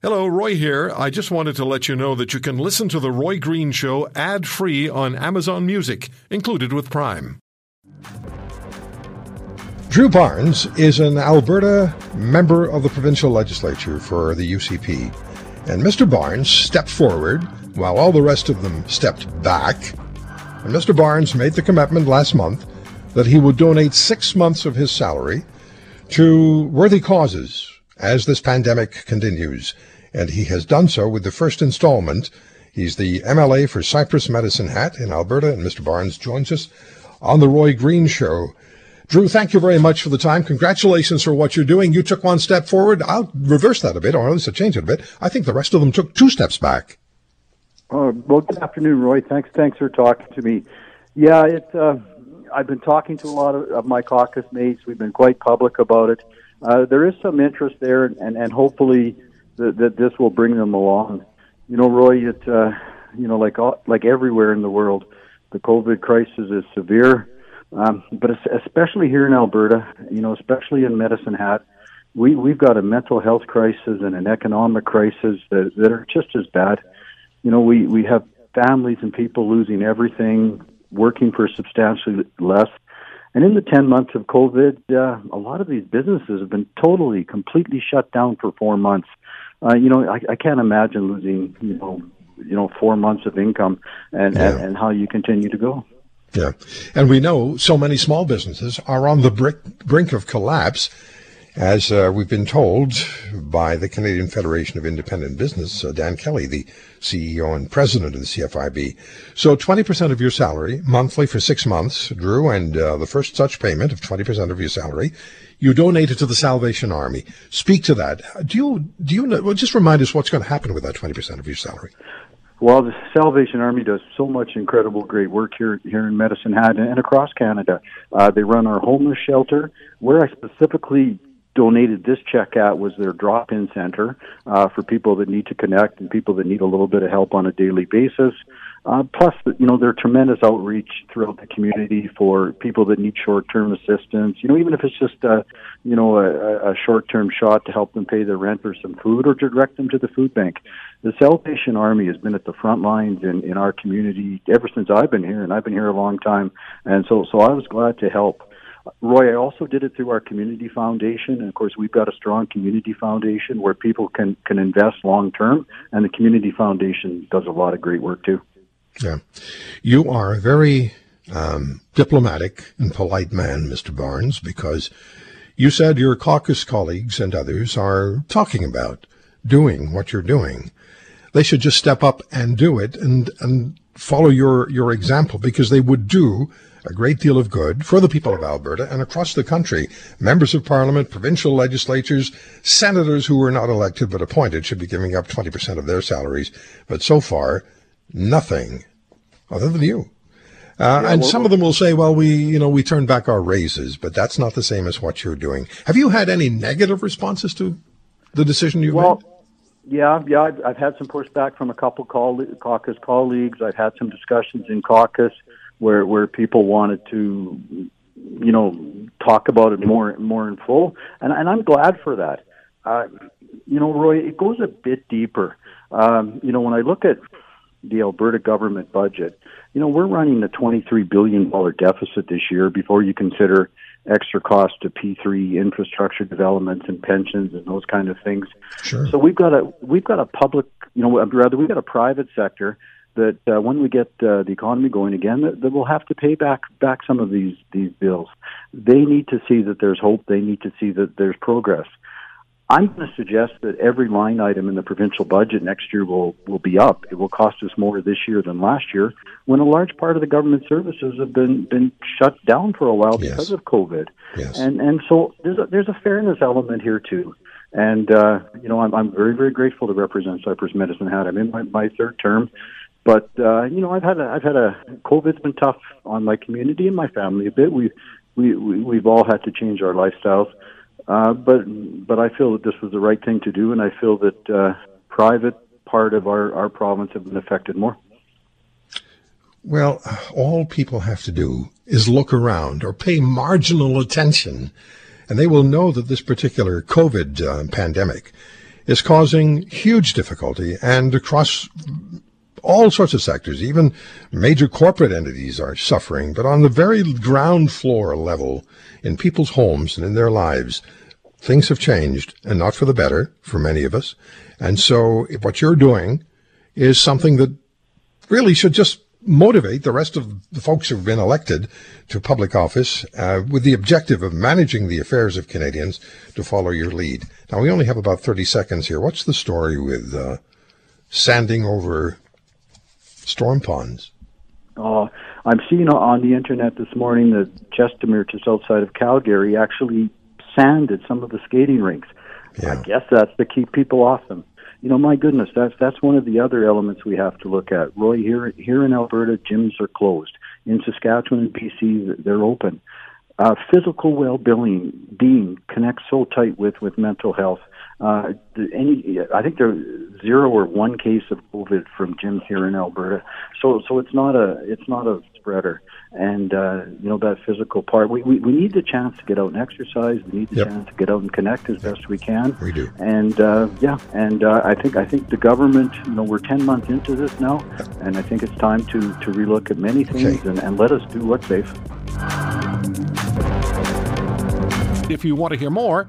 Hello, Roy here. I just wanted to let you know that you can listen to The Roy Green Show ad free on Amazon Music, included with Prime. Drew Barnes is an Alberta member of the provincial legislature for the UCP. And Mr. Barnes stepped forward while all the rest of them stepped back. And Mr. Barnes made the commitment last month that he would donate six months of his salary to worthy causes as this pandemic continues. And he has done so with the first installment. He's the MLA for Cypress Medicine Hat in Alberta, and Mr. Barnes joins us on the Roy Green Show. Drew, thank you very much for the time. Congratulations for what you're doing. You took one step forward. I'll reverse that a bit, or at least I'll change it a bit. I think the rest of them took two steps back. Uh, well, good afternoon, Roy. Thanks, thanks for talking to me. Yeah, it. Uh, I've been talking to a lot of, of my caucus mates. We've been quite public about it. Uh, there is some interest there, and, and hopefully that, that this will bring them along. You know, Roy, it, uh, you know, like all, like everywhere in the world, the COVID crisis is severe, um, but especially here in Alberta, you know, especially in Medicine Hat, we we've got a mental health crisis and an economic crisis that, that are just as bad. You know, we we have families and people losing everything, working for substantially less. And in the 10 months of COVID, uh, a lot of these businesses have been totally, completely shut down for four months. Uh, you know, I, I can't imagine losing, you know, you know, four months of income and, yeah. and, and how you continue to go. Yeah. And we know so many small businesses are on the brink, brink of collapse as uh, we've been told by the Canadian Federation of Independent Business, uh, Dan Kelly, the CEO and president of the CFIB. So 20% of your salary monthly for six months, Drew, and uh, the first such payment of 20% of your salary, you donate it to the Salvation Army. Speak to that. Do you, do you know, well, just remind us what's going to happen with that 20% of your salary? Well, the Salvation Army does so much incredible, great work here here in Medicine Hat and across Canada. Uh, they run our homeless shelter. Where I specifically donated this check at was their drop-in center uh, for people that need to connect and people that need a little bit of help on a daily basis. Uh, plus, you know, their tremendous outreach throughout the community for people that need short-term assistance. You know, even if it's just a, you know, a, a short-term shot to help them pay their rent or some food, or direct them to the food bank. The Salvation Army has been at the front lines in, in our community ever since I've been here, and I've been here a long time. And so, so I was glad to help. Roy, I also did it through our community foundation, and of course, we've got a strong community foundation where people can can invest long term, and the community foundation does a lot of great work too. Yeah, you are a very um, diplomatic and polite man, Mr. Barnes, because you said your caucus colleagues and others are talking about doing what you're doing. They should just step up and do it and and follow your your example because they would do a great deal of good for the people of Alberta and across the country. Members of Parliament, provincial legislatures, senators who were not elected but appointed should be giving up 20% of their salaries. But so far, nothing other than you. Uh, yeah, and well, some of them will say, well, we, you know, we turned back our raises, but that's not the same as what you're doing. Have you had any negative responses to the decision you well, made? Yeah, yeah, I've, I've, had some pushback from a couple caucus colleagues. I've had some discussions in caucus where where people wanted to, you know, talk about it more more in full, and and I'm glad for that. Uh, you know, Roy, it goes a bit deeper. Um, you know, when I look at the Alberta government budget, you know, we're running a $23 billion deficit this year before you consider extra cost to P3 infrastructure developments and pensions and those kind of things. Sure. So we've got a we've got a public, you know, rather we've got a private sector that uh, when we get uh, the economy going again, that, that we'll have to pay back back some of these these bills. They need to see that there's hope. They need to see that there's progress. I'm going to suggest that every line item in the provincial budget next year will will be up. It will cost us more this year than last year, when a large part of the government services have been been shut down for a while yes. because of COVID. Yes. And and so there's a, there's a fairness element here too. And uh, you know, I'm I'm very very grateful to represent Cypress Medicine Hat. I'm in my, my third term, but uh, you know, I've had a, I've had a COVID's been tough on my community and my family a bit. We we, we we've all had to change our lifestyles, uh, but but I feel that this was the right thing to do, and I feel that uh, private part of our our province have been affected more. Well, all people have to do is look around or pay marginal attention, and they will know that this particular COVID uh, pandemic is causing huge difficulty and across all sorts of sectors, even major corporate entities are suffering. But on the very ground floor level, in people's homes and in their lives, things have changed and not for the better for many of us. And so what you're doing is something that really should just motivate the rest of the folks who've been elected to public office uh, with the objective of managing the affairs of Canadians to follow your lead. Now, we only have about 30 seconds here. What's the story with uh, sanding over storm ponds? Oh, I'm seeing on the internet this morning that Chestermere, just outside of Calgary, actually sanded some of the skating rinks. Yeah. I guess that's to keep people off them you know, my goodness, that's that's one of the other elements we have to look at. Roy, here here in Alberta, gyms are closed. In Saskatchewan and BC, they're open. Uh, physical well-being being connects so tight with with mental health. Uh, any, I think there's zero or one case of COVID from gyms here in Alberta. So, so it's not a, it's not a spreader. And uh, you know that physical part, we, we, we need the chance to get out and exercise. We need the yep. chance to get out and connect as best we can. We do. And uh, yeah, and uh, I think I think the government, you know, we're ten months into this now, and I think it's time to to relook at many things okay. and, and let us do what's safe. If you want to hear more